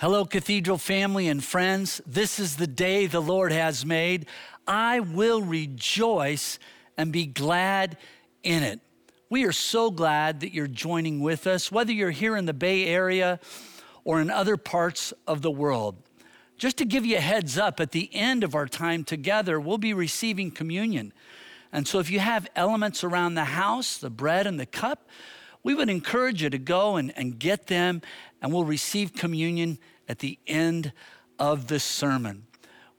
Hello, Cathedral family and friends. This is the day the Lord has made. I will rejoice and be glad in it. We are so glad that you're joining with us, whether you're here in the Bay Area or in other parts of the world. Just to give you a heads up, at the end of our time together, we'll be receiving communion. And so if you have elements around the house, the bread and the cup, we would encourage you to go and, and get them, and we'll receive communion at the end of this sermon.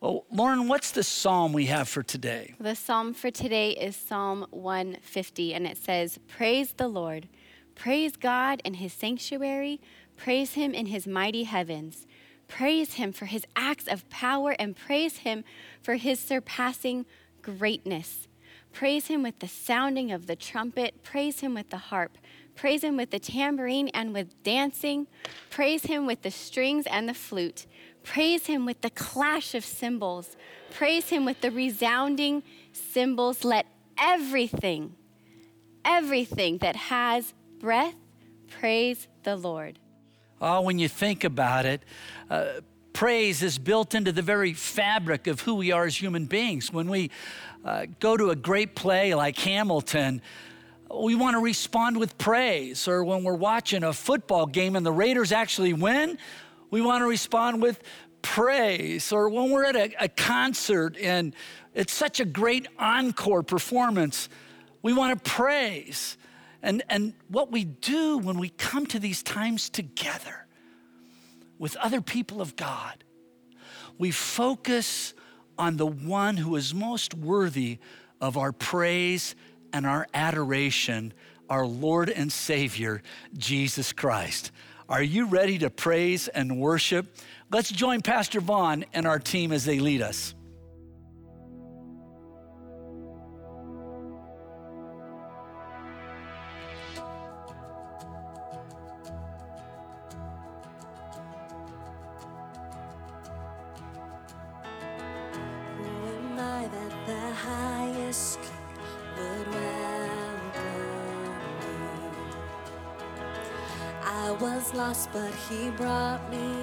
Well, Lauren, what's the psalm we have for today? The psalm for today is Psalm 150, and it says, Praise the Lord. Praise God in his sanctuary. Praise him in his mighty heavens. Praise him for his acts of power, and praise him for his surpassing greatness. Praise him with the sounding of the trumpet. Praise him with the harp. Praise him with the tambourine and with dancing. Praise him with the strings and the flute. Praise him with the clash of cymbals. Praise him with the resounding cymbals. Let everything, everything that has breath, praise the Lord. Oh, when you think about it, uh, praise is built into the very fabric of who we are as human beings. When we uh, go to a great play like Hamilton, we want to respond with praise. Or when we're watching a football game and the Raiders actually win, we want to respond with praise. Or when we're at a, a concert and it's such a great encore performance, we want to praise. And, and what we do when we come to these times together with other people of God, we focus on the one who is most worthy of our praise and our adoration, our Lord and Savior, Jesus Christ. Are you ready to praise and worship? Let's join Pastor Vaughn and our team as they lead us. He brought me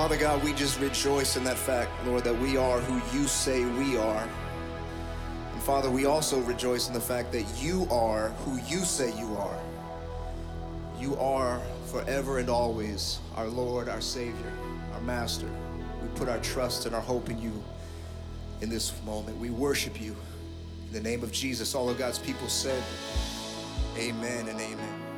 Father God, we just rejoice in that fact, Lord, that we are who you say we are. And Father, we also rejoice in the fact that you are who you say you are. You are forever and always our Lord, our Savior, our Master. We put our trust and our hope in you in this moment. We worship you. In the name of Jesus, all of God's people said, Amen and amen.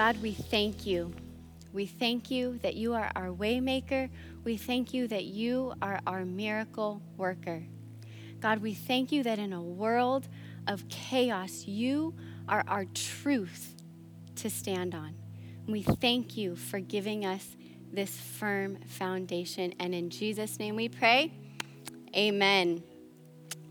God, we thank you. We thank you that you are our waymaker. We thank you that you are our miracle worker. God, we thank you that in a world of chaos, you are our truth to stand on. We thank you for giving us this firm foundation. And in Jesus' name we pray. Amen.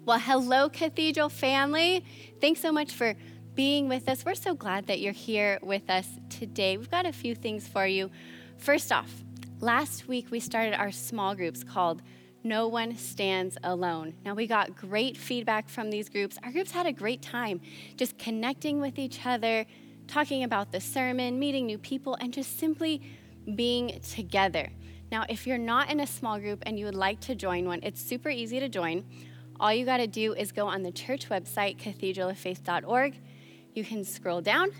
Well, hello, Cathedral family. Thanks so much for being with us. We're so glad that you're here with us today. We've got a few things for you. First off, last week we started our small groups called No One Stands Alone. Now, we got great feedback from these groups. Our groups had a great time just connecting with each other, talking about the sermon, meeting new people, and just simply being together. Now, if you're not in a small group and you would like to join one, it's super easy to join. All you got to do is go on the church website, cathedraloffaith.org. You can scroll down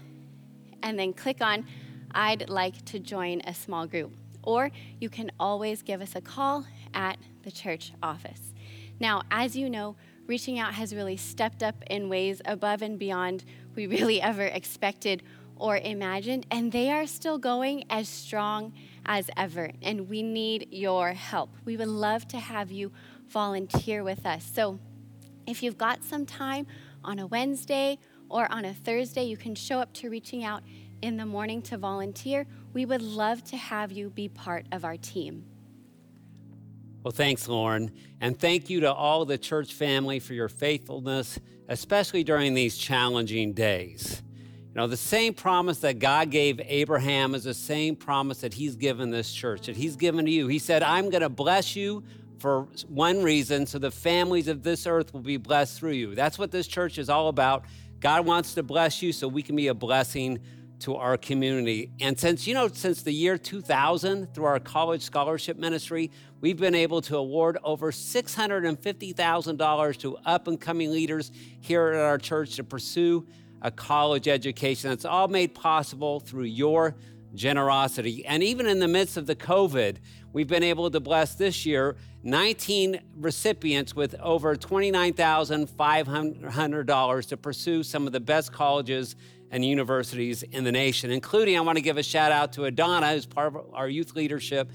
and then click on I'd like to join a small group. Or you can always give us a call at the church office. Now, as you know, reaching out has really stepped up in ways above and beyond we really ever expected or imagined, and they are still going as strong as ever. And we need your help. We would love to have you volunteer with us. So if you've got some time on a Wednesday or on a Thursday, you can show up to reaching out in the morning to volunteer. We would love to have you be part of our team. Well, thanks, Lauren. And thank you to all the church family for your faithfulness, especially during these challenging days. You know, the same promise that God gave Abraham is the same promise that He's given this church, that He's given to you. He said, I'm going to bless you for one reason, so the families of this earth will be blessed through you. That's what this church is all about. God wants to bless you so we can be a blessing to our community. And since, you know, since the year 2000, through our college scholarship ministry, we've been able to award over $650,000 to up and coming leaders here at our church to pursue a college education. It's all made possible through your generosity. And even in the midst of the COVID, we've been able to bless this year 19 recipients with over $29,500 to pursue some of the best colleges and universities in the nation, including I want to give a shout out to Adana, who's part of our youth leadership,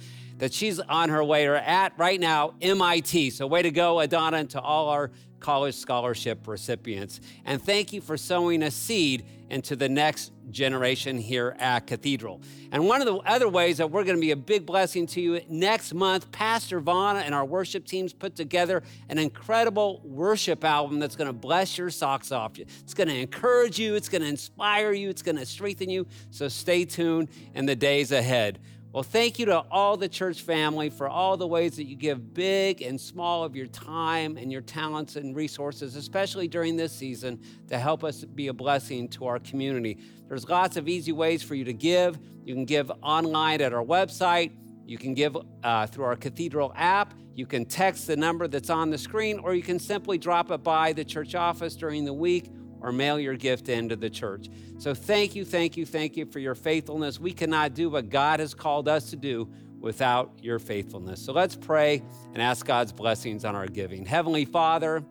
that she's on her way or at right now MIT. So, way to go, Adana, and to all our college scholarship recipients. And thank you for sowing a seed into the next generation here at Cathedral. And one of the other ways that we're going to be a big blessing to you next month, Pastor Vana and our worship teams put together an incredible worship album that's going to bless your socks off. It's going to encourage you, it's going to inspire you, it's going to strengthen you. So stay tuned in the days ahead. Well, thank you to all the church family for all the ways that you give big and small of your time and your talents and resources, especially during this season, to help us be a blessing to our community. There's lots of easy ways for you to give. You can give online at our website, you can give uh, through our Cathedral app, you can text the number that's on the screen, or you can simply drop it by the church office during the week or mail your gift into the church. So thank you, thank you, thank you for your faithfulness. We cannot do what God has called us to do without your faithfulness. So let's pray and ask God's blessings on our giving. Heavenly Father,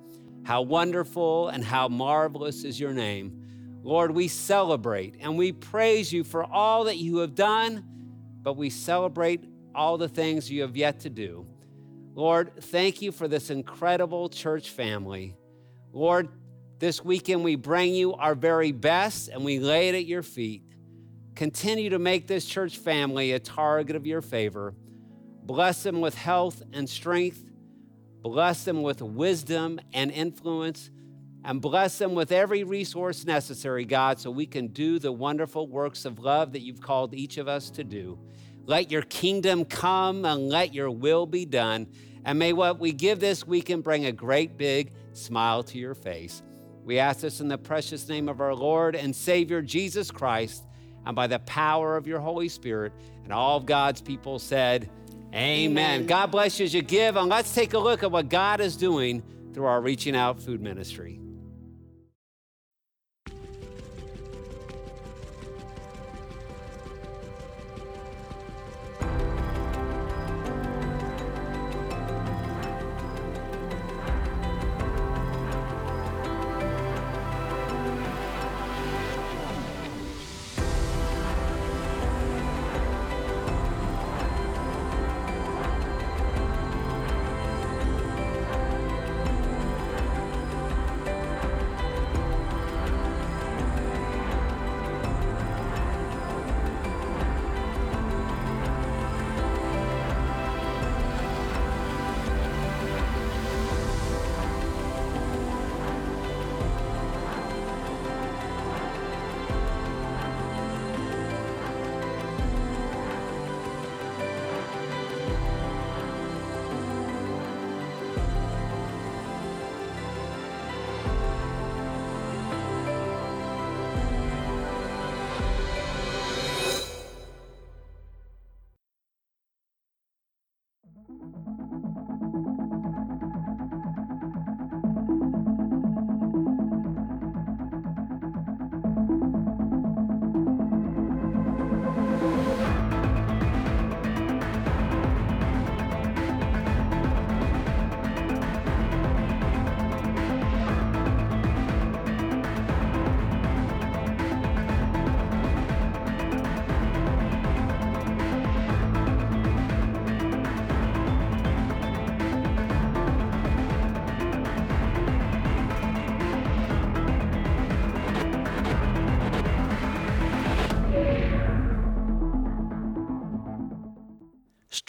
how wonderful and how marvelous is your name. Lord, we celebrate and we praise you for all that you have done, but we celebrate all the things you have yet to do. Lord, thank you for this incredible church family. Lord, this weekend, we bring you our very best and we lay it at your feet. Continue to make this church family a target of your favor. Bless them with health and strength. Bless them with wisdom and influence. And bless them with every resource necessary, God, so we can do the wonderful works of love that you've called each of us to do. Let your kingdom come and let your will be done. And may what we give this weekend bring a great big smile to your face. We ask this in the precious name of our Lord and Savior Jesus Christ, and by the power of your Holy Spirit. And all of God's people said, Amen. Amen. God bless you as you give, and let's take a look at what God is doing through our Reaching Out food ministry.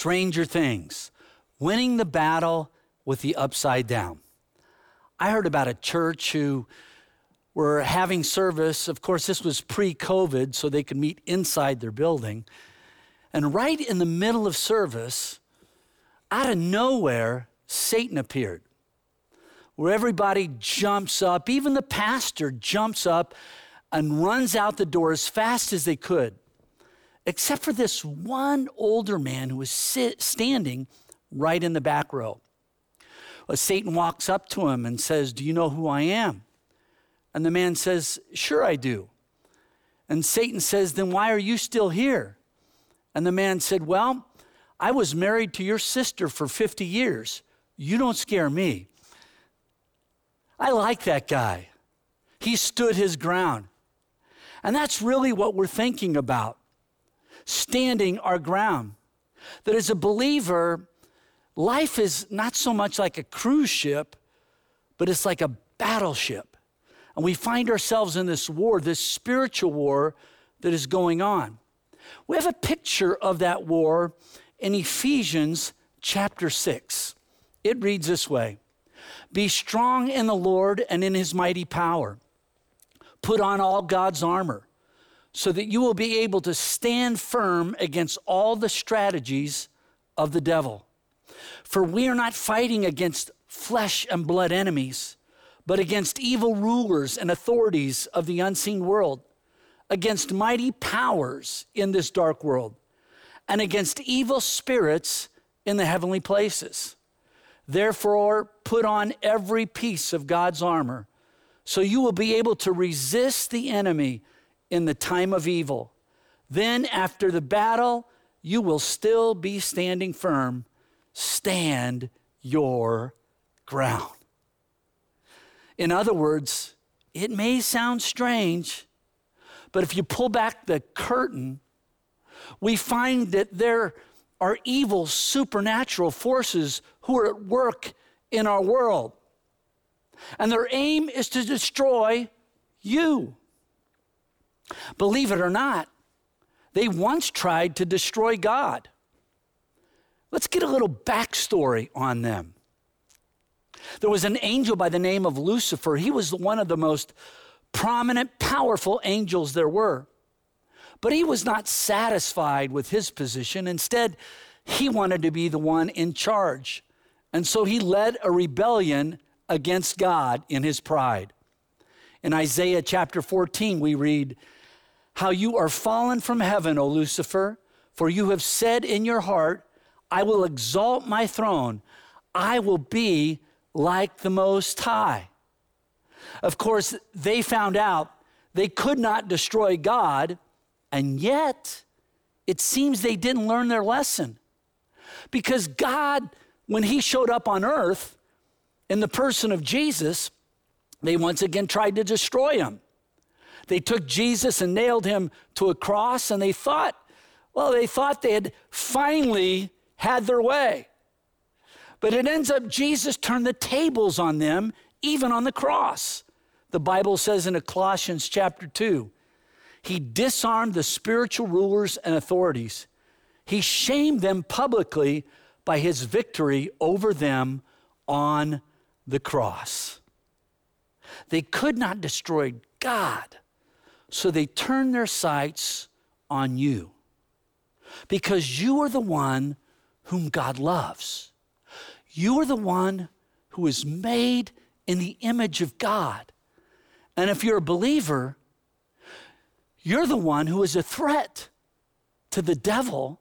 Stranger Things, winning the battle with the upside down. I heard about a church who were having service. Of course, this was pre COVID, so they could meet inside their building. And right in the middle of service, out of nowhere, Satan appeared, where everybody jumps up, even the pastor jumps up and runs out the door as fast as they could, except for this one older man who was sit, standing right in the back row. Well, Satan walks up to him and says, Do you know who I am? And the man says, Sure, I do. And Satan says, Then why are you still here? And the man said, Well, I was married to your sister for 50 years. You don't scare me. I like that guy. He stood his ground. And that's really what we're thinking about standing our ground. That as a believer, life is not so much like a cruise ship, but it's like a battleship. And we find ourselves in this war, this spiritual war that is going on. We have a picture of that war in Ephesians chapter 6. It reads this way Be strong in the Lord and in his mighty power. Put on all God's armor so that you will be able to stand firm against all the strategies of the devil. For we are not fighting against flesh and blood enemies, but against evil rulers and authorities of the unseen world, against mighty powers in this dark world and against evil spirits in the heavenly places. Therefore, put on every piece of God's armor, so you will be able to resist the enemy in the time of evil. Then, after the battle, you will still be standing firm. Stand your ground. In other words, it may sound strange, but if you pull back the curtain we find that there are evil supernatural forces who are at work in our world. And their aim is to destroy you. Believe it or not, they once tried to destroy God. Let's get a little backstory on them. There was an angel by the name of Lucifer. He was one of the most prominent, powerful angels there were. But he was not satisfied with his position. Instead, he wanted to be the one in charge. And so he led a rebellion against God in his pride. In Isaiah chapter 14, we read, How you are fallen from heaven, O Lucifer, for you have said in your heart, I will exalt my throne, I will be like the Most High. Of course, they found out they could not destroy God and yet, it seems they didn't learn their lesson. Because God, when He showed up on earth in the person of Jesus, they once again tried to destroy Him. They took Jesus and nailed Him to a cross, and they thought, well, they thought they had finally had their way. But it ends up Jesus turned the tables on them, even on the cross. The Bible says in Colossians chapter 2 he disarmed the spiritual rulers and authorities. He shamed them publicly by his victory over them on the cross. They could not destroy God, so they turn their sights on you because you are the one whom God loves. You are the one who is made in the image of God. And if you're a believer, you're the one who is a threat to the devil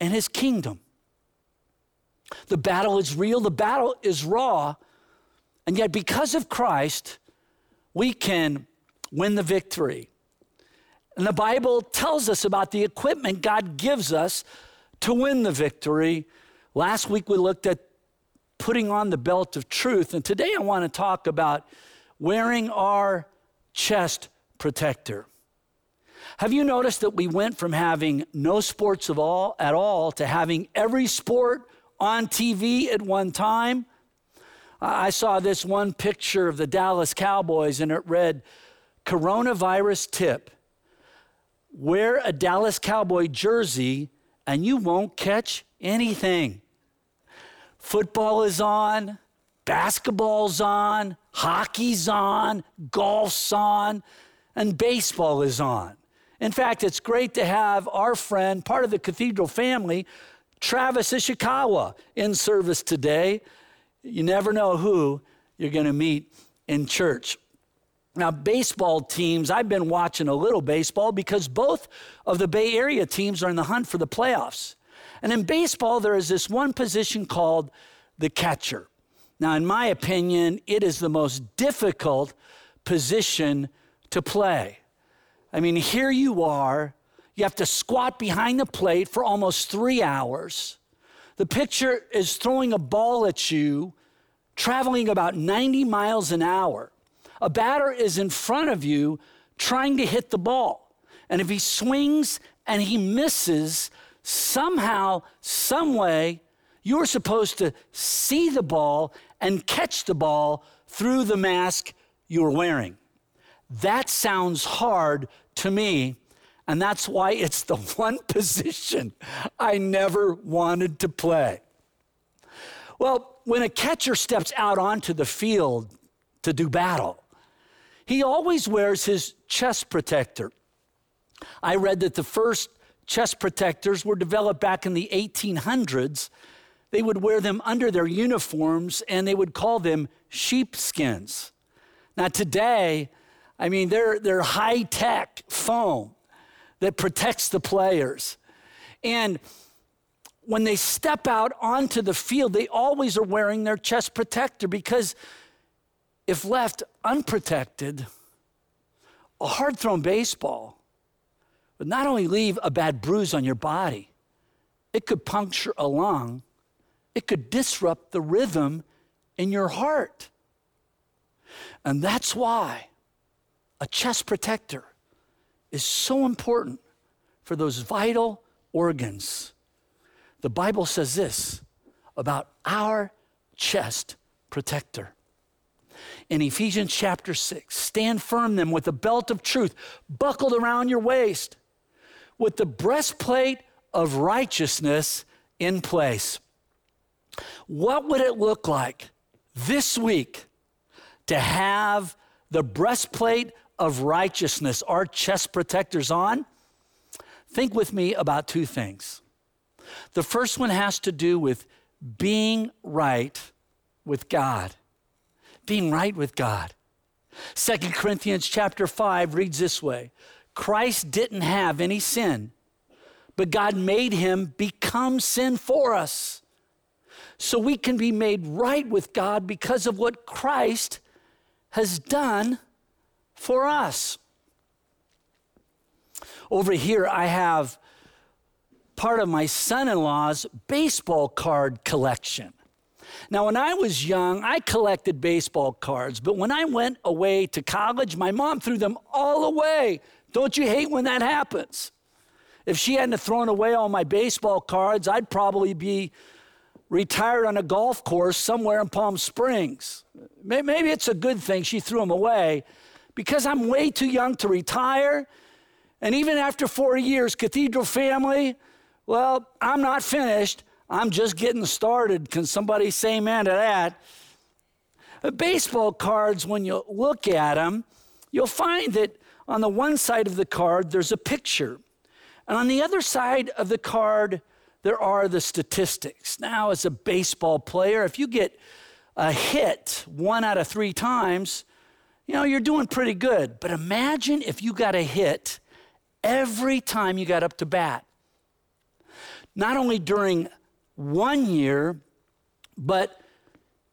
and his kingdom. The battle is real, the battle is raw, and yet because of Christ, we can win the victory. And the Bible tells us about the equipment God gives us to win the victory. Last week we looked at putting on the belt of truth, and today I want to talk about wearing our chest protector. Have you noticed that we went from having no sports of all at all to having every sport on TV at one time? I saw this one picture of the Dallas Cowboys and it read coronavirus tip. Wear a Dallas Cowboy jersey and you won't catch anything. Football is on, basketball's on, hockey's on, golf's on, and baseball is on. In fact, it's great to have our friend, part of the cathedral family, Travis Ishikawa, in service today. You never know who you're going to meet in church. Now, baseball teams, I've been watching a little baseball because both of the Bay Area teams are in the hunt for the playoffs. And in baseball, there is this one position called the catcher. Now, in my opinion, it is the most difficult position to play. I mean, here you are, you have to squat behind the plate for almost three hours. The pitcher is throwing a ball at you, traveling about 90 miles an hour. A batter is in front of you trying to hit the ball. And if he swings and he misses, somehow, some way, you're supposed to see the ball and catch the ball through the mask you're wearing. That sounds hard to me, and that's why it's the one position I never wanted to play. Well, when a catcher steps out onto the field to do battle, he always wears his chest protector. I read that the first chest protectors were developed back in the 1800s. They would wear them under their uniforms and they would call them sheepskins. Now, today, I mean, they're, they're high tech foam that protects the players. And when they step out onto the field, they always are wearing their chest protector because if left unprotected, a hard thrown baseball would not only leave a bad bruise on your body, it could puncture a lung, it could disrupt the rhythm in your heart. And that's why a chest protector is so important for those vital organs. The Bible says this about our chest protector in Ephesians chapter 6. Stand firm then with the belt of truth buckled around your waist, with the breastplate of righteousness in place. What would it look like this week to have the breastplate of righteousness, our chest protectors on? Think with me about two things. The first one has to do with being right with God being right with God. Second Corinthians chapter 5 reads this way Christ didn't have any sin, but God made him become sin for us. So we can be made right with God because of what Christ has done for us. Over here, I have part of my son in law's baseball card collection. Now, when I was young, I collected baseball cards, but when I went away to college, my mom threw them all away. Don't you hate when that happens? If she hadn't thrown away all my baseball cards, I'd probably be retired on a golf course somewhere in Palm Springs. Maybe it's a good thing she threw them away because I'm way too young to retire. And even after four years, Cathedral family, well, I'm not finished. I'm just getting started. Can somebody say amen to that? The baseball cards, when you look at them, you'll find that on the one side of the card, there's a picture. And on the other side of the card, there are the statistics. Now, as a baseball player, if you get a hit one out of three times, you know, you're doing pretty good. But imagine if you got a hit every time you got up to bat. Not only during one year, but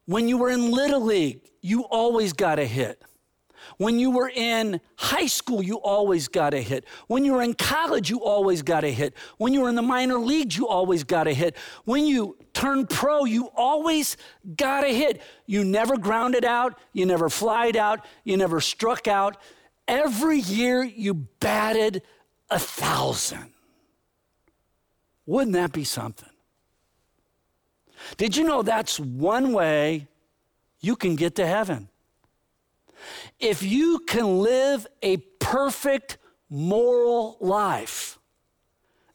when you were in Little League, you always got a hit. When you were in high school, you always got a hit. When you were in college, you always got a hit. When you were in the minor leagues, you always got a hit. When you turned pro, you always got a hit. You never grounded out, you never flied out, you never struck out. Every year, you batted a thousand. Wouldn't that be something? Did you know that's one way you can get to heaven? If you can live a perfect moral life,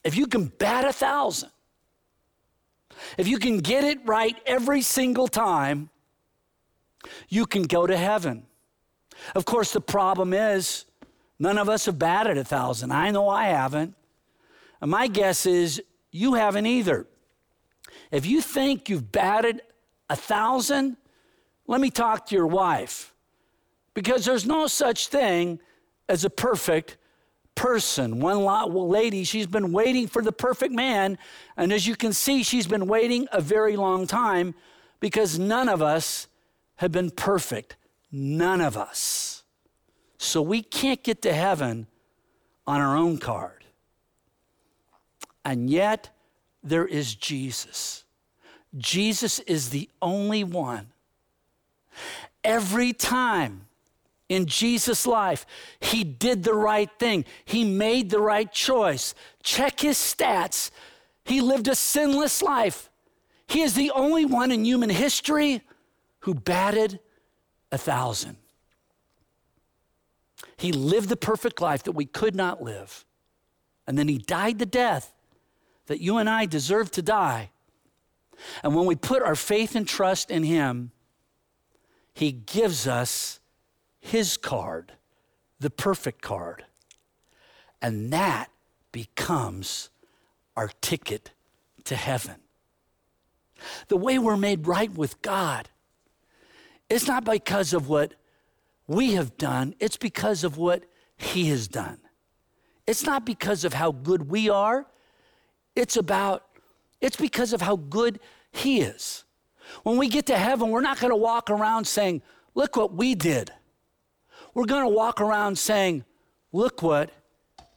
if you can bat a thousand, if you can get it right every single time, you can go to heaven. Of course, the problem is none of us have batted a thousand. I know I haven't. And my guess is you haven't either. If you think you've batted a thousand, let me talk to your wife. Because there's no such thing as a perfect person. One lady, she's been waiting for the perfect man. And as you can see, she's been waiting a very long time because none of us have been perfect. None of us. So we can't get to heaven on our own card. And yet, there is Jesus. Jesus is the only one. Every time in Jesus' life, he did the right thing. He made the right choice. Check his stats. He lived a sinless life. He is the only one in human history who batted a thousand. He lived the perfect life that we could not live. And then he died the death that you and I deserve to die. And when we put our faith and trust in him, he gives us his card, the perfect card. And that becomes our ticket to heaven. The way we're made right with God is not because of what we have done, it's because of what He has done. It's not because of how good we are, it's about, it's because of how good He is. When we get to heaven, we're not going to walk around saying, Look what we did we're going to walk around saying, Look what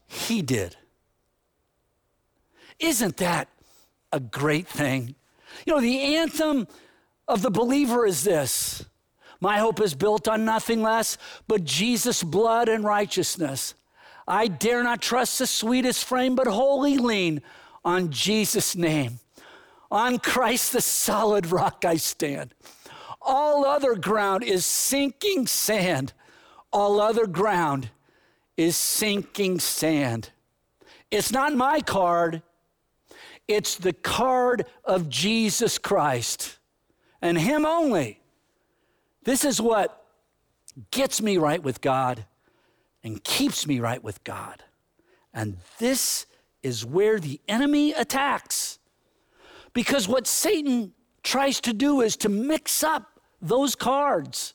he did. Isn't that a great thing? You know, the anthem of the believer is this My hope is built on nothing less but Jesus' blood and righteousness. I dare not trust the sweetest frame, but wholly lean on Jesus' name. On Christ, the solid rock, I stand. All other ground is sinking sand. All other ground is sinking sand. It's not my card, it's the card of Jesus Christ and Him only. This is what gets me right with God and keeps me right with God. And this is where the enemy attacks. Because what Satan tries to do is to mix up those cards.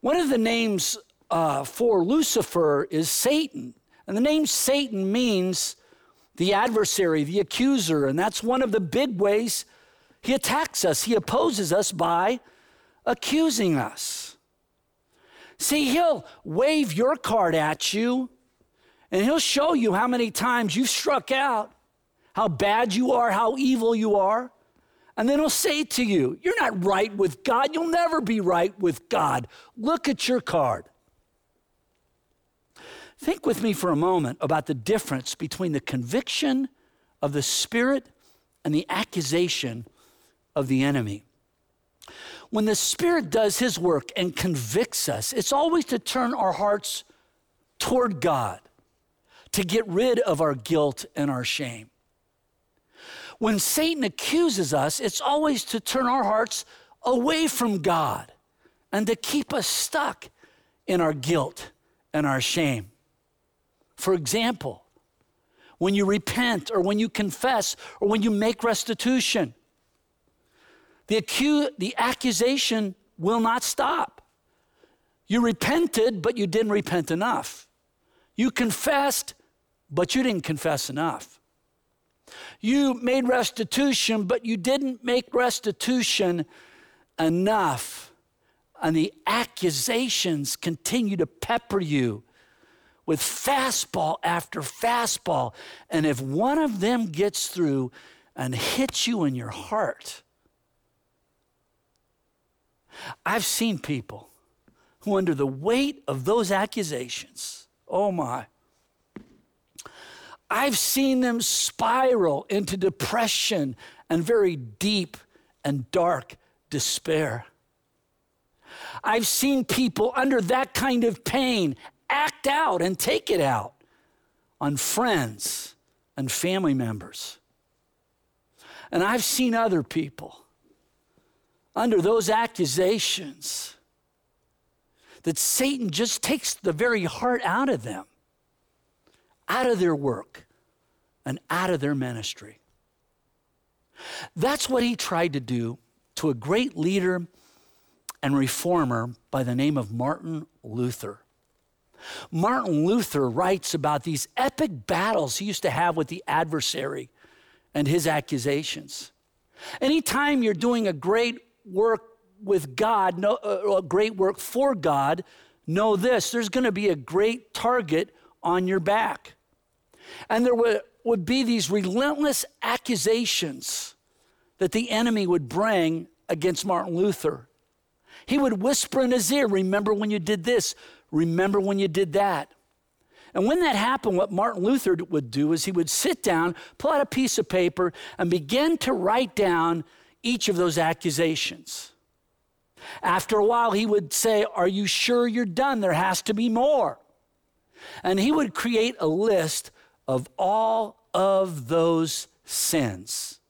One of the names uh, for Lucifer is Satan. And the name Satan means the adversary, the accuser. And that's one of the big ways he attacks us. He opposes us by accusing us. See, he'll wave your card at you and he'll show you how many times you've struck out, how bad you are, how evil you are. And then he'll say to you, You're not right with God. You'll never be right with God. Look at your card. Think with me for a moment about the difference between the conviction of the Spirit and the accusation of the enemy. When the Spirit does His work and convicts us, it's always to turn our hearts toward God, to get rid of our guilt and our shame. When Satan accuses us, it's always to turn our hearts away from God and to keep us stuck in our guilt and our shame. For example, when you repent or when you confess or when you make restitution, the, acu- the accusation will not stop. You repented, but you didn't repent enough. You confessed, but you didn't confess enough. You made restitution, but you didn't make restitution enough. And the accusations continue to pepper you with fastball after fastball. And if one of them gets through and hits you in your heart, I've seen people who, under the weight of those accusations, oh my, I've seen them spiral into depression and very deep and dark despair. I've seen people under that kind of pain act out and take it out on friends and family members. And I've seen other people under those accusations that Satan just takes the very heart out of them, out of their work, and out of their ministry. That's what he tried to do to a great leader and reformer by the name of Martin Luther. Martin Luther writes about these epic battles he used to have with the adversary and his accusations. Anytime you're doing a great work with God, no, uh, a great work for God, know this there's going to be a great target on your back. And there would, would be these relentless accusations that the enemy would bring against Martin Luther. He would whisper in his ear, Remember when you did this? Remember when you did that? And when that happened, what Martin Luther would do is he would sit down, pull out a piece of paper, and begin to write down each of those accusations. After a while, he would say, Are you sure you're done? There has to be more. And he would create a list of all of those sins.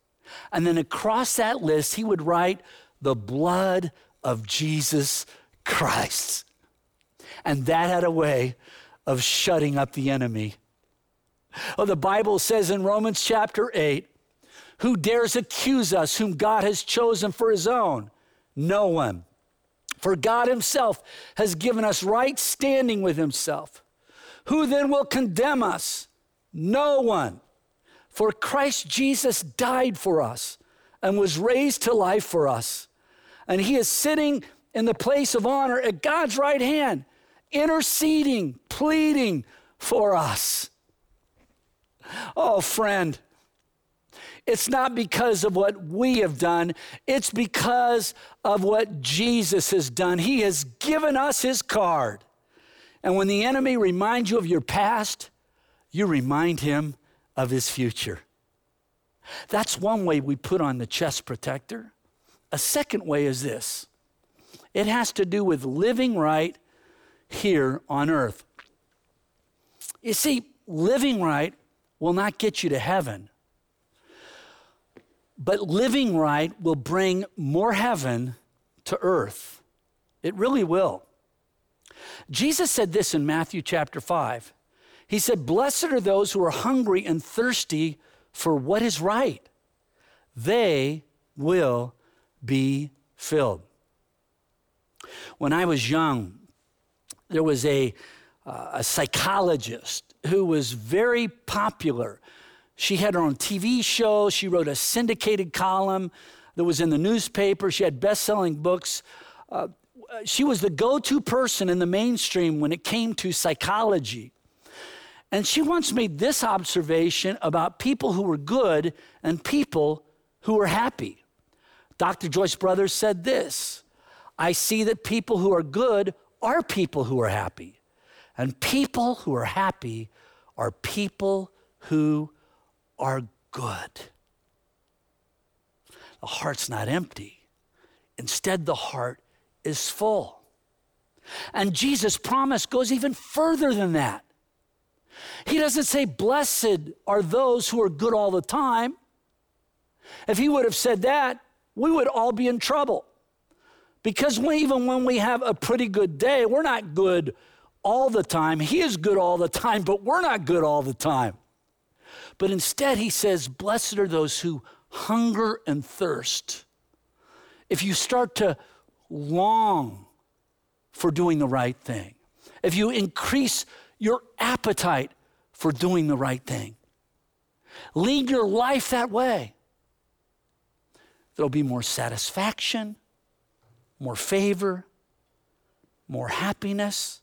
And then across that list, he would write the blood of Jesus Christ. And that had a way of shutting up the enemy. Oh, the Bible says in Romans chapter 8, who dares accuse us whom God has chosen for his own? No one. For God himself has given us right standing with himself. Who then will condemn us? No one. For Christ Jesus died for us and was raised to life for us. And he is sitting in the place of honor at God's right hand, interceding, pleading for us. Oh, friend, it's not because of what we have done, it's because of what Jesus has done. He has given us his card. And when the enemy reminds you of your past, you remind him of his future. That's one way we put on the chest protector. A second way is this it has to do with living right here on earth. You see, living right will not get you to heaven, but living right will bring more heaven to earth. It really will. Jesus said this in Matthew chapter 5. He said, Blessed are those who are hungry and thirsty for what is right. They will be filled. When I was young, there was a, uh, a psychologist who was very popular. She had her own TV show, she wrote a syndicated column that was in the newspaper, she had best selling books. Uh, she was the go to person in the mainstream when it came to psychology. And she once made this observation about people who were good and people who were happy. Dr. Joyce Brothers said this I see that people who are good are people who are happy. And people who are happy are people who are good. The heart's not empty. Instead, the heart is full. And Jesus' promise goes even further than that. He doesn't say, Blessed are those who are good all the time. If he would have said that, we would all be in trouble. Because we, even when we have a pretty good day, we're not good all the time. He is good all the time, but we're not good all the time. But instead, he says, Blessed are those who hunger and thirst. If you start to long for doing the right thing, if you increase your appetite for doing the right thing. Lead your life that way. There'll be more satisfaction, more favor, more happiness.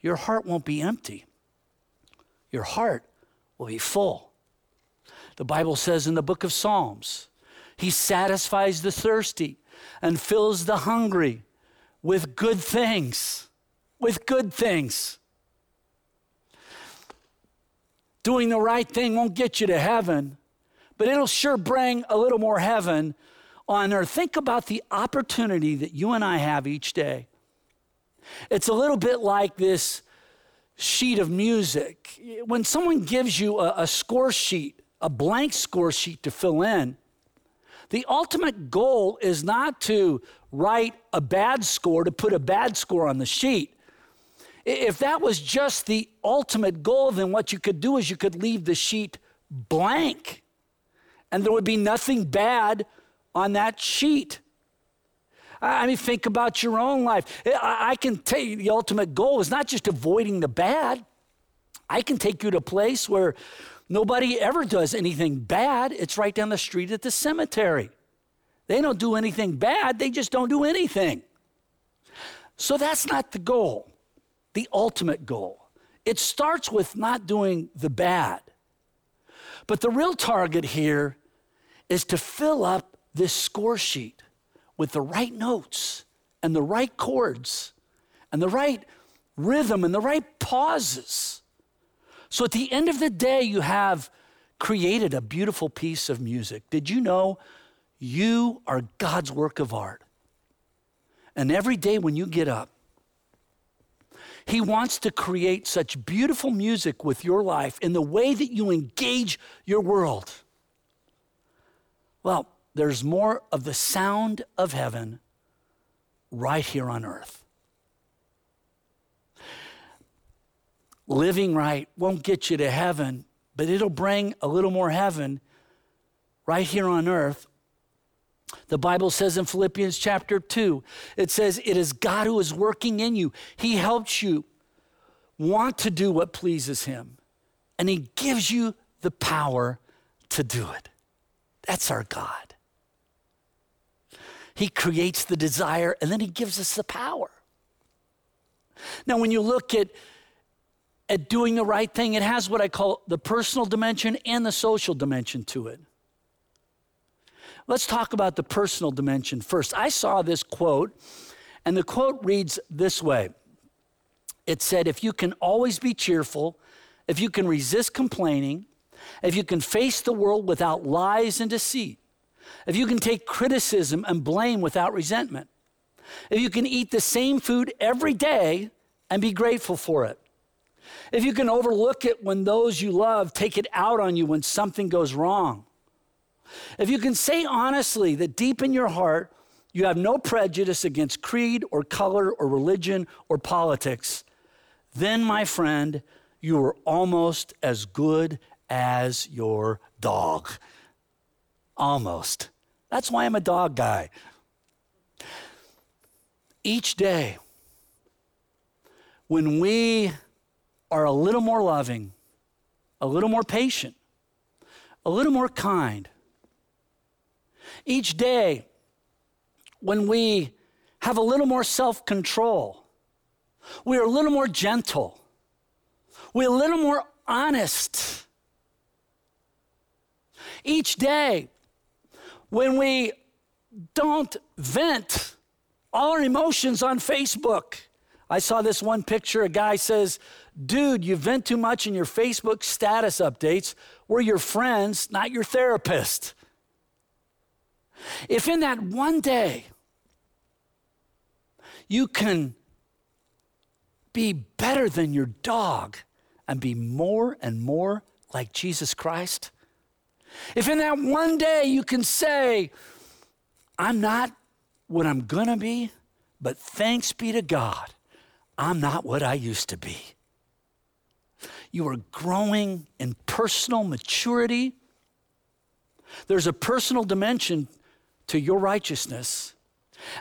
Your heart won't be empty. Your heart will be full. The Bible says in the book of Psalms, He satisfies the thirsty and fills the hungry with good things. With good things. Doing the right thing won't get you to heaven, but it'll sure bring a little more heaven on earth. Think about the opportunity that you and I have each day. It's a little bit like this sheet of music. When someone gives you a, a score sheet, a blank score sheet to fill in, The ultimate goal is not to write a bad score, to put a bad score on the sheet. If that was just the ultimate goal, then what you could do is you could leave the sheet blank and there would be nothing bad on that sheet. I mean, think about your own life. I can tell you the ultimate goal is not just avoiding the bad. I can take you to a place where nobody ever does anything bad. It's right down the street at the cemetery. They don't do anything bad, they just don't do anything. So that's not the goal, the ultimate goal. It starts with not doing the bad. But the real target here is to fill up this score sheet with the right notes and the right chords and the right rhythm and the right pauses. So at the end of the day, you have created a beautiful piece of music. Did you know you are God's work of art? And every day when you get up, He wants to create such beautiful music with your life in the way that you engage your world. Well, there's more of the sound of heaven right here on earth. Living right won't get you to heaven, but it'll bring a little more heaven right here on earth. The Bible says in Philippians chapter 2, it says, It is God who is working in you. He helps you want to do what pleases Him, and He gives you the power to do it. That's our God. He creates the desire and then He gives us the power. Now, when you look at, at doing the right thing, it has what I call the personal dimension and the social dimension to it. Let's talk about the personal dimension first. I saw this quote, and the quote reads this way It said, If you can always be cheerful, if you can resist complaining, if you can face the world without lies and deceit, if you can take criticism and blame without resentment, if you can eat the same food every day and be grateful for it, if you can overlook it when those you love take it out on you when something goes wrong, if you can say honestly that deep in your heart you have no prejudice against creed or color or religion or politics, then, my friend, you are almost as good as your dog. Almost. That's why I'm a dog guy. Each day, when we are a little more loving, a little more patient, a little more kind, each day, when we have a little more self control, we're a little more gentle, we're a little more honest. Each day, when we don't vent our emotions on Facebook. I saw this one picture. A guy says, Dude, you vent too much in your Facebook status updates. We're your friends, not your therapist. If in that one day you can be better than your dog and be more and more like Jesus Christ, if in that one day you can say, I'm not what I'm going to be, but thanks be to God, I'm not what I used to be. You are growing in personal maturity. There's a personal dimension to your righteousness,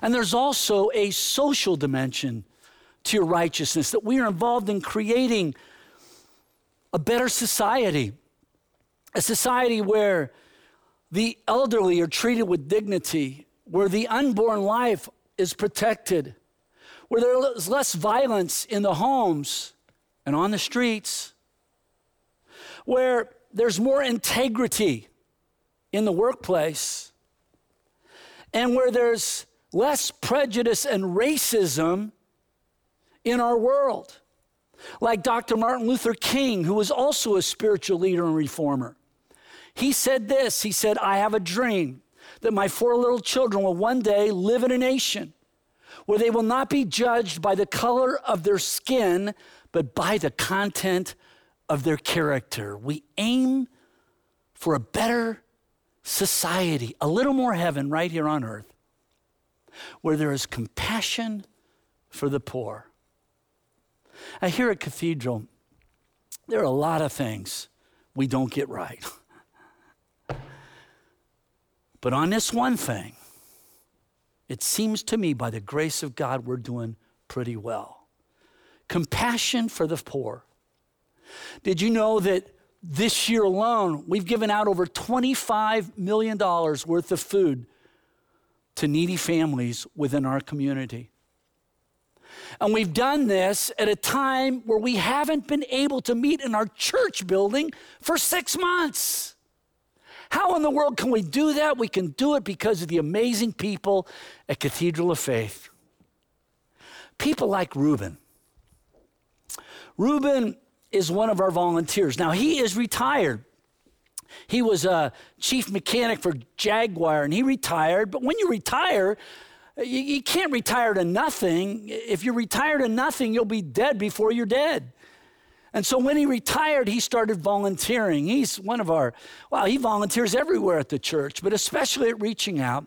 and there's also a social dimension to your righteousness that we are involved in creating a better society a society where the elderly are treated with dignity, where the unborn life is protected, where there is less violence in the homes and on the streets, where there's more integrity in the workplace, and where there's less prejudice and racism in our world. Like Dr. Martin Luther King, who was also a spiritual leader and reformer. He said this He said, I have a dream that my four little children will one day live in a nation where they will not be judged by the color of their skin, but by the content of their character. We aim for a better society, a little more heaven right here on earth, where there is compassion for the poor. I here at Cathedral, there are a lot of things we don't get right. but on this one thing, it seems to me by the grace of God, we're doing pretty well. Compassion for the poor. Did you know that this year alone, we've given out over $25 million worth of food to needy families within our community? And we've done this at a time where we haven't been able to meet in our church building for six months. How in the world can we do that? We can do it because of the amazing people at Cathedral of Faith. People like Reuben. Reuben is one of our volunteers. Now, he is retired. He was a chief mechanic for Jaguar and he retired. But when you retire, you, you can't retire to nothing. If you retire to nothing, you'll be dead before you're dead. And so when he retired, he started volunteering. He's one of our, well, he volunteers everywhere at the church, but especially at reaching out.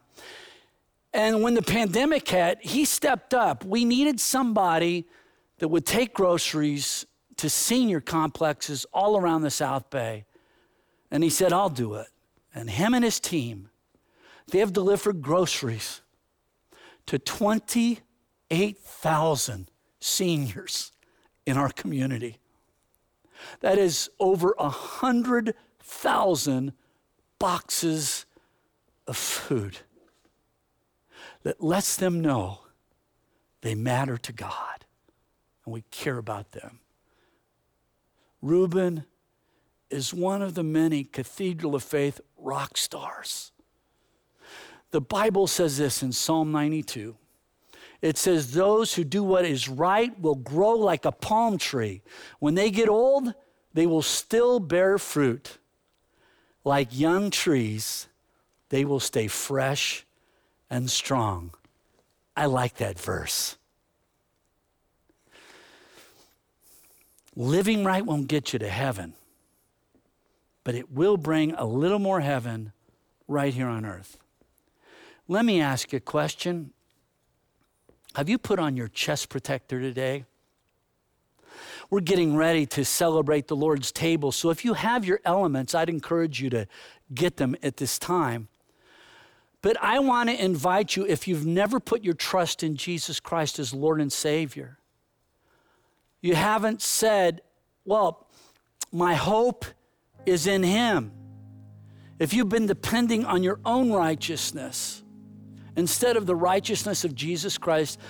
And when the pandemic hit, he stepped up. We needed somebody that would take groceries to senior complexes all around the South Bay. And he said, I'll do it. And him and his team, they have delivered groceries to 28,000 seniors in our community. That is over 100,000 boxes of food that lets them know they matter to God and we care about them. Reuben is one of the many Cathedral of Faith rock stars. The Bible says this in Psalm 92. It says, Those who do what is right will grow like a palm tree. When they get old, they will still bear fruit. Like young trees, they will stay fresh and strong. I like that verse. Living right won't get you to heaven, but it will bring a little more heaven right here on earth. Let me ask you a question. Have you put on your chest protector today? We're getting ready to celebrate the Lord's table. So if you have your elements, I'd encourage you to get them at this time. But I want to invite you, if you've never put your trust in Jesus Christ as Lord and Savior, you haven't said, Well, my hope is in Him. If you've been depending on your own righteousness instead of the righteousness of Jesus Christ,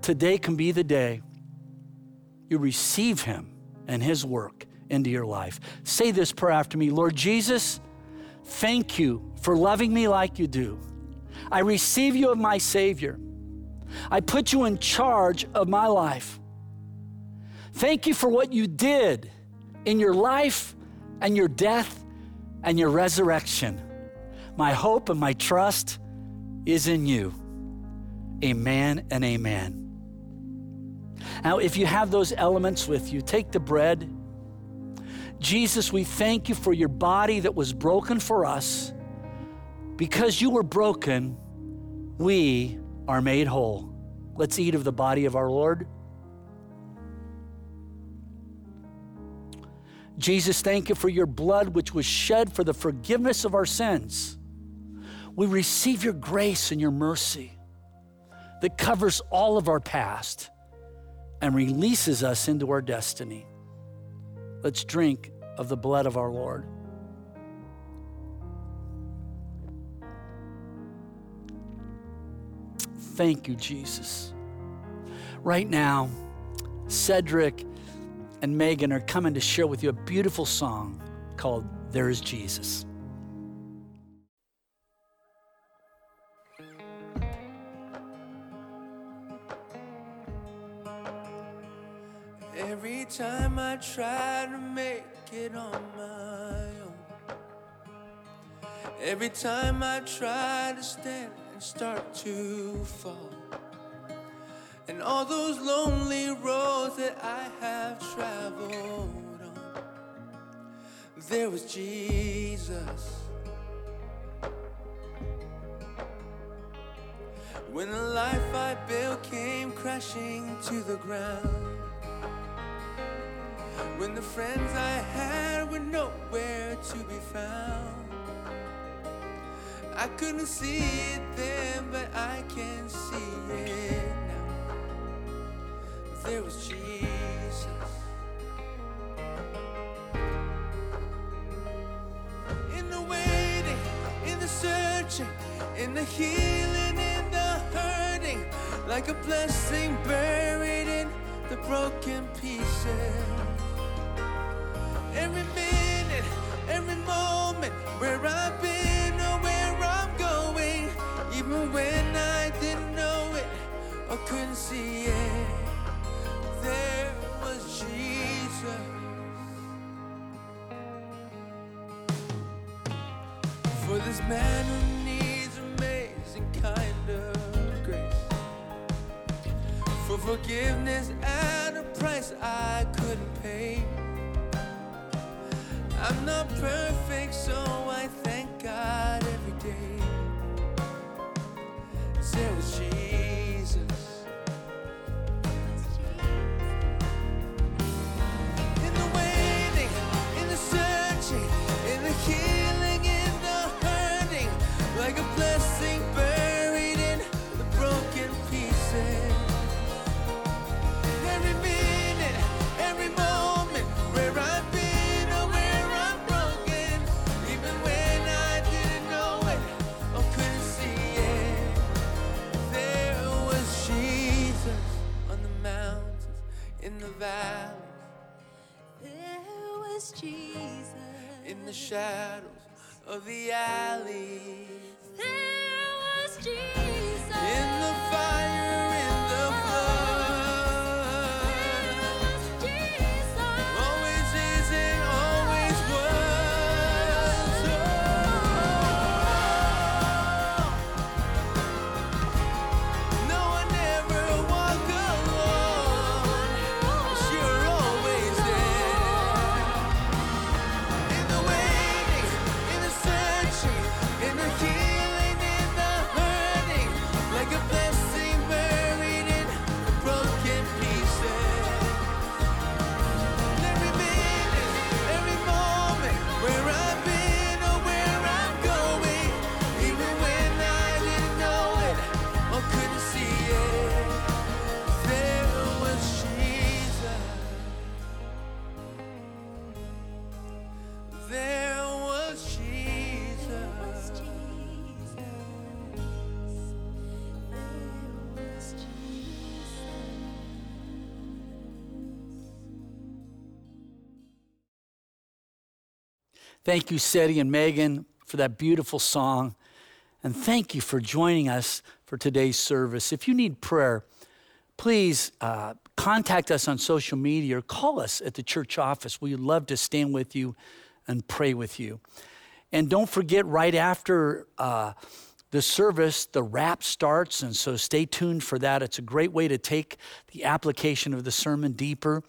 today can be the day you receive Him and His work into your life. Say this prayer after me Lord Jesus, thank you for loving me like you do. I receive you as my Savior. I put you in charge of my life. Thank you for what you did in your life and your death and your resurrection. My hope and my trust is in you. Amen and amen. Now, if you have those elements with you, take the bread. Jesus, we thank you for your body that was broken for us. Because you were broken, we are made whole. Let's eat of the body of our Lord. Jesus, thank you for your blood, which was shed for the forgiveness of our sins. We receive your grace and your mercy that covers all of our past and releases us into our destiny. Let's drink of the blood of our Lord. Thank you, Jesus. Right now, Cedric and Megan are coming to share with you a beautiful song called There is Jesus. Every time I try to make it on my own, every time I try to stand and start to fall. And all those lonely roads that I have traveled on, there was Jesus. When the life I built came crashing to the ground, when the friends I had were nowhere to be found. I couldn't see it then, but I can see it there was Jesus. In the waiting, in the searching, in the healing, in the hurting, like a blessing buried in the broken pieces. Every minute, every moment, where I've been or where I'm going, even when I didn't know it or couldn't see it, there was Jesus. For this man who needs amazing kind of grace. For forgiveness at a price I couldn't pay. I'm not perfect, so I thank God every day. There was Jesus. Valleys. There was Jesus. in the shadows of the alley. There was Jesus. In the Thank you, Seti and Megan, for that beautiful song. And thank you for joining us for today's service. If you need prayer, please uh, contact us on social media or call us at the church office. We'd love to stand with you and pray with you. And don't forget, right after uh, the service, the wrap starts. And so stay tuned for that. It's a great way to take the application of the sermon deeper.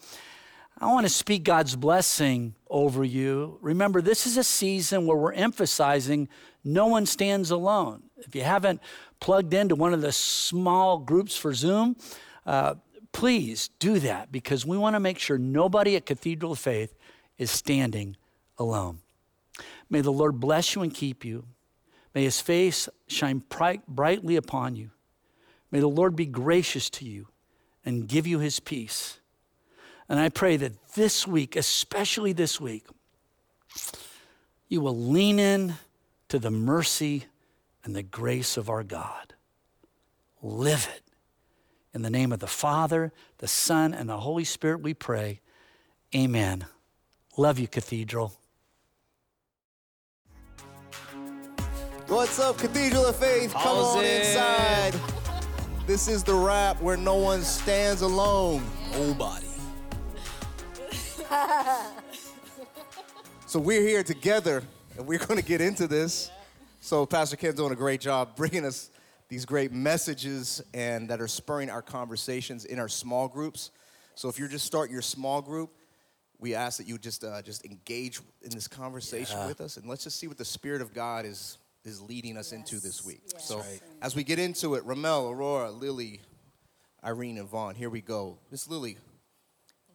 I want to speak God's blessing over you. Remember, this is a season where we're emphasizing no one stands alone. If you haven't plugged into one of the small groups for Zoom, uh, please do that because we want to make sure nobody at Cathedral of Faith is standing alone. May the Lord bless you and keep you. May his face shine bright, brightly upon you. May the Lord be gracious to you and give you his peace. And I pray that this week, especially this week, you will lean in to the mercy and the grace of our God. Live it. In the name of the Father, the Son, and the Holy Spirit, we pray. Amen. Love you, Cathedral. What's up, Cathedral of Faith? Come How's on it? inside. This is the rap where no one stands alone. Nobody. so we're here together, and we're going to get into this. So Pastor Ken's doing a great job bringing us these great messages and that are spurring our conversations in our small groups. So if you're just starting your small group, we ask that you just uh, just engage in this conversation with us, and let's just see what the Spirit of God is is leading us into this week. so as we get into it, Ramel, Aurora, Lily, Irene and Vaughn. Here we go. Miss Lily,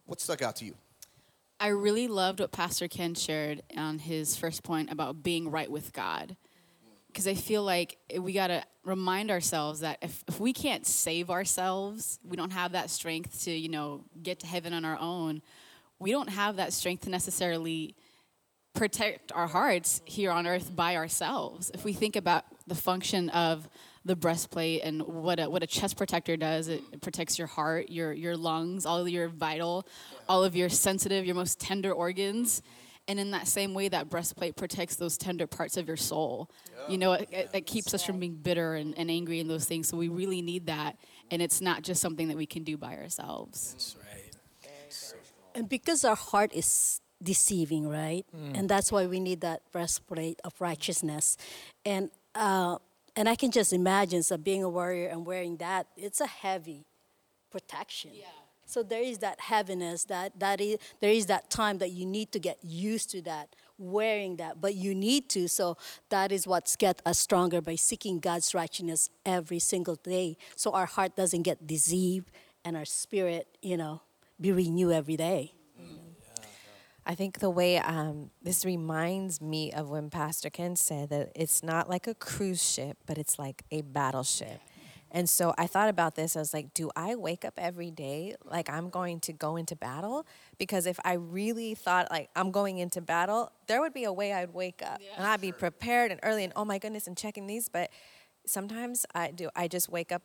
what stuck out to you? I really loved what Pastor Ken shared on his first point about being right with God. Because I feel like we got to remind ourselves that if, if we can't save ourselves, we don't have that strength to, you know, get to heaven on our own, we don't have that strength to necessarily protect our hearts here on earth by ourselves. If we think about the function of the breastplate and what a, what a chest protector does, it, it protects your heart, your, your lungs, all of your vital, all of your sensitive, your most tender organs. And in that same way, that breastplate protects those tender parts of your soul. You know, it, it, it keeps us from being bitter and, and angry and those things. So we really need that. And it's not just something that we can do by ourselves. That's right. And because our heart is deceiving, right? Mm. And that's why we need that breastplate of righteousness. And uh, and I can just imagine so being a warrior and wearing that, it's a heavy protection. Yeah. So there is that heaviness that that is there is that time that you need to get used to that wearing that but you need to so that is what's get us stronger by seeking God's righteousness every single day so our heart doesn't get deceived and our spirit you know be renewed every day. I think the way um, this reminds me of when Pastor Ken said that it's not like a cruise ship, but it's like a battleship. And so I thought about this. I was like, do I wake up every day like I'm going to go into battle? Because if I really thought like I'm going into battle, there would be a way I'd wake up and I'd be prepared and early and oh my goodness and checking these. But sometimes I do. I just wake up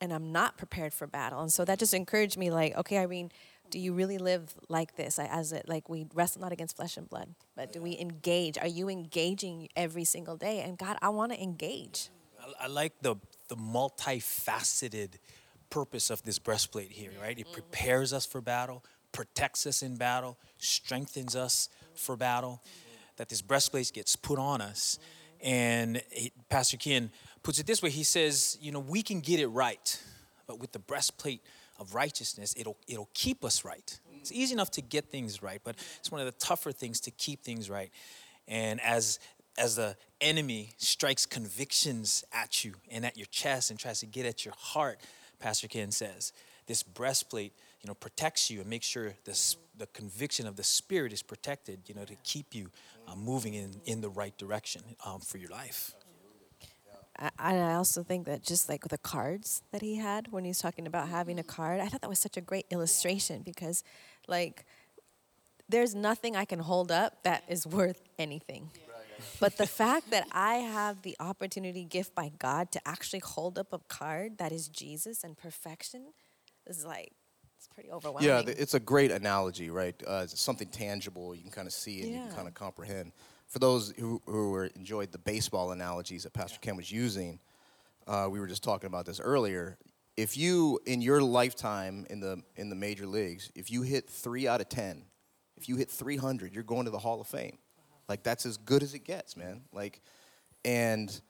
and I'm not prepared for battle. And so that just encouraged me like, okay, Irene, do you really live like this? As it like we wrestle not against flesh and blood, but do we engage? Are you engaging every single day? And God, I want to engage. I, I like the the multifaceted purpose of this breastplate here, right? It mm-hmm. prepares us for battle, protects us in battle, strengthens us for battle. That this breastplate gets put on us, and he, Pastor Ken puts it this way: He says, you know, we can get it right, but with the breastplate of righteousness, it'll it'll keep us right. It's easy enough to get things right, but it's one of the tougher things to keep things right. And as as the enemy strikes convictions at you and at your chest and tries to get at your heart, Pastor Ken says, this breastplate, you know, protects you and makes sure the, the conviction of the spirit is protected, you know, to keep you uh, moving in, in the right direction um, for your life. I, I also think that just like the cards that he had when he was talking about having a card, I thought that was such a great illustration because, like, there's nothing I can hold up that is worth anything. But the fact that I have the opportunity gift by God to actually hold up a card that is Jesus and perfection is like it's pretty overwhelming. Yeah, it's a great analogy, right? Uh, it's something tangible you can kind of see and you can kind of comprehend. For those who, who were enjoyed the baseball analogies that Pastor Ken was using, uh, we were just talking about this earlier. If you, in your lifetime in the in the major leagues, if you hit three out of ten, if you hit 300, you're going to the Hall of Fame. Like that's as good as it gets, man. Like, and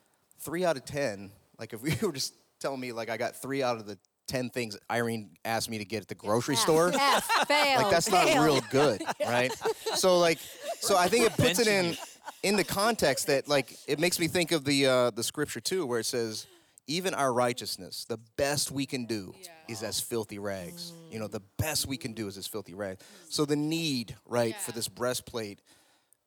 three out of ten. Like if we were just telling me like I got three out of the ten things Irene asked me to get at the grocery store, F, fail, like that's fail. not real good, right? So like, so I think it puts it in in the context that like it makes me think of the uh, the scripture too, where it says, even our righteousness, the best we can do is as filthy rags. You know, the best we can do is as filthy rags. So the need, right, for this breastplate,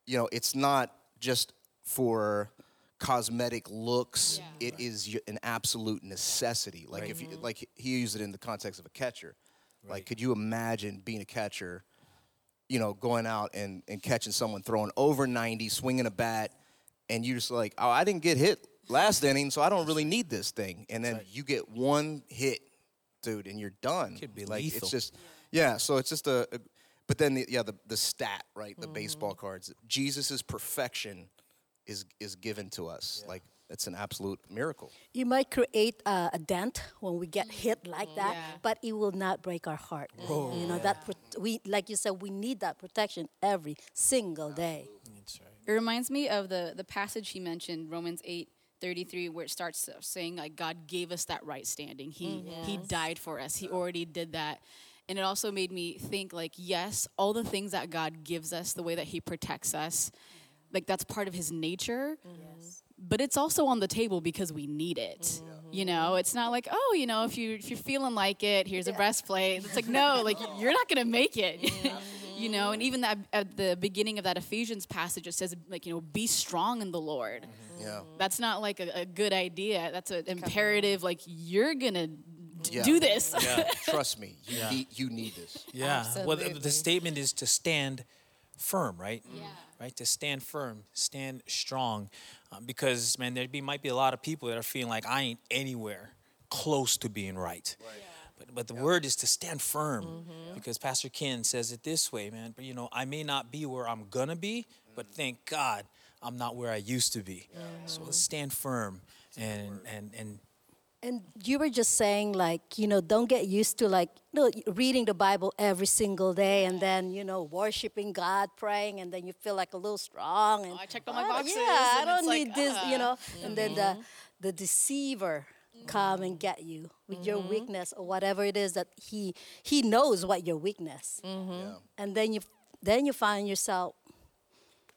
you know, it's not just for cosmetic looks. It is y- an absolute necessity. Like if you, like he used it in the context of a catcher. Like, could you imagine being a catcher? You know, going out and, and catching someone throwing over 90, swinging a bat, and you're just like, oh, I didn't get hit last inning, so I don't really need this thing. And then you get one hit, dude, and you're done. Could be like lethal. it's just, yeah. So it's just a, a but then the, yeah, the the stat, right? The mm-hmm. baseball cards. Jesus's perfection is is given to us. Like it's an absolute miracle. You might create a, a dent when we get hit like mm. that, but it will not break our heart. Oh. You know that pro- we, like you said, we need that protection every single day. It reminds me of the the passage he mentioned, Romans eight. 33 where it starts saying like god gave us that right standing. He mm. he died for us. He already did that. And it also made me think like yes all the things that god gives us the way that he protects us like that's part of his nature mm-hmm. But it's also on the table because we need it. You know, it's not like, oh, you know, if you if you're feeling like it, here's a breastplate. It's like, no, like you're not gonna make it. you know, and even that at the beginning of that Ephesians passage, it says like, you know, be strong in the Lord. Yeah. That's not like a, a good idea. That's an imperative. Like you're gonna Yeah. do this. Yeah. Trust me, you, Yeah. need, you need this. Yeah. Well, the, the statement is to stand firm, right? Yeah. Right. To stand firm, stand strong, um, because man, there be might be a lot of people that are feeling like I ain't anywhere close to being right. But, but the word is to stand firm Mm-hmm. because Pastor Ken says it this way, man. But you know, I may not be where I'm gonna be, but thank God I'm not where I used to be. So let's stand firm and and and And you were just saying, like, you know, don't get used to, like, you know, reading the Bible every single day and then, you know, worshiping God, praying, and then you feel like a little strong. And, oh, I checked all my "Oh, boxes, Yeah, I don't it's like, need this, you ah." know. And then the, mm-hmm. the deceiver come and get you with your mm-hmm. weakness or whatever it is that he he knows what your weakness. Mm-hmm. And then you then you find yourself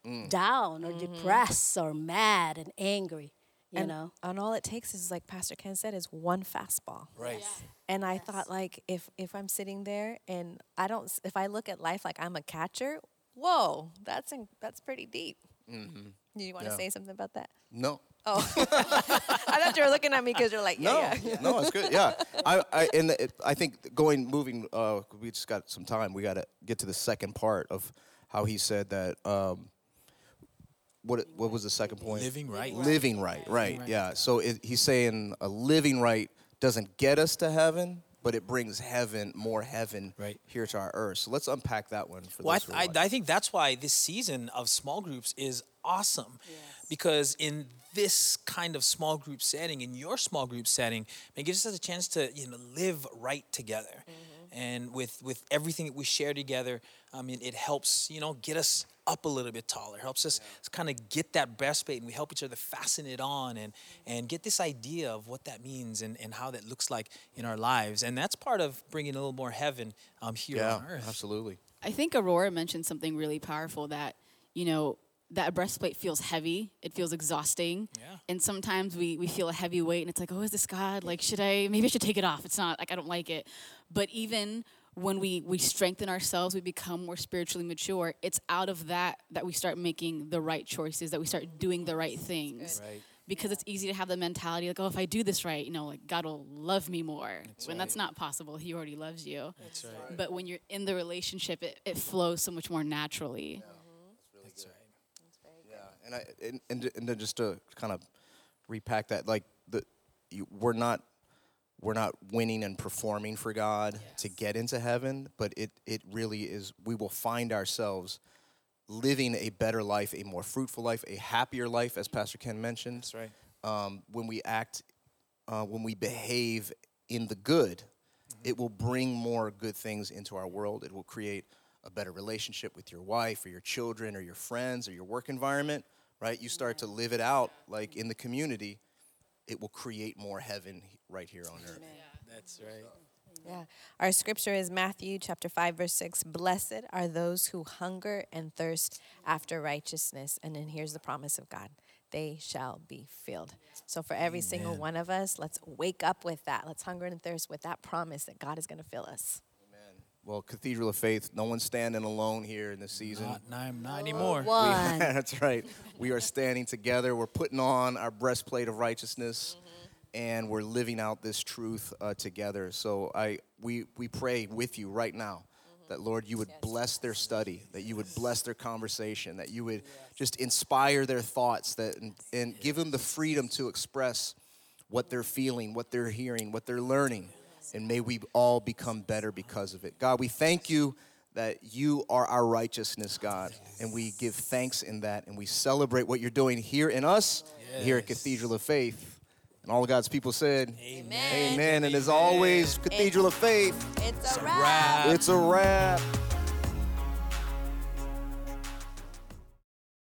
mm. down or depressed or mad and angry, you and, know. and all it takes is like Pastor Ken said is one fastball. right. And I thought like if if I'm sitting there and I don't if I look at life like I'm a catcher, whoa, that's in, that's pretty deep. Mm-hmm. Do you want to Yeah. say something about that? No. Oh, I thought you were looking at me because you're like, yeah, No, yeah. no, it's good. Yeah, I, I and it, I think going moving. Uh, we just got some time. We got to get to the second part of how he said that. Um, what what was the second point? Living right. Living right, right. right. Yeah. So it, he's saying a living right doesn't get us to heaven, but it brings heaven, more heaven, Right. here to our earth. So let's unpack that one for Well, I, those who are I. I think that's why this season of small groups is awesome. Because in this kind of small group setting, in your small group setting, it gives us a chance to you know live right together. Mm-hmm. And with, with everything that we share together, I mean, it helps, you know, get us up a little bit taller. Helps us kind of get that breastplate and we help each other fasten it on and, and get this idea of what that means and, and how that looks like in our lives. And that's part of bringing a little more heaven um, here yeah, on earth. absolutely. I think Aurora mentioned something really powerful that, you know, that breastplate feels heavy. It feels exhausting. Yeah. And sometimes we, we feel a heavy weight and it's like, oh, is this God? Like, should I, maybe I should take it off. It's not, like, I don't like it. But even when we, we strengthen ourselves, we become more spiritually mature, it's out of that that we start making the right choices, that we start doing the right things. Right. Because it's easy to have the mentality like, oh, if I do this right, you know, like God will love me more. when that's not possible. He already loves you. That's right. But when you're in the relationship, it, it flows so much more naturally. Yeah, and I and, and and then just to kind of repack that, like the you, we're not we're not winning and performing for God to get into heaven, but it it really is. We will find ourselves living a better life, a more fruitful life, a happier life, as Pastor Ken mentioned. That's right. Um, when we act, uh, when we behave in the good, it will bring more good things into our world. It will create a better relationship with your wife or your children or your friends or your work environment, right? You start to live it out like in the community, it will create more heaven right here on earth. Yeah, That's right. Yeah. Our scripture is Matthew chapter 5 verse 6. Blessed are those who hunger and thirst after righteousness. And then here's the promise of God. They shall be filled. So for every single one of us, let's wake up with that. Let's hunger and thirst with that promise that God is going to fill us. Well, Cathedral of Faith, no one's standing alone here in this season. Not, not, not anymore. One. That's right. We are standing together. We're putting on our breastplate of righteousness, and we're living out this truth uh, together. So I, we, we pray with you right now that Lord, you would bless their study, that you would bless their conversation, that you would just inspire their thoughts, that and, and give them the freedom to express what they're feeling, what they're hearing, what they're learning, and may we all become better because of it. God, we thank you that you are our righteousness, God, and we give thanks in that, and we celebrate what you're doing here in us, here at Cathedral of Faith. And all of God's people said, Amen. Amen. And as always, Cathedral of Faith, It's a Wrap. it's a wrap.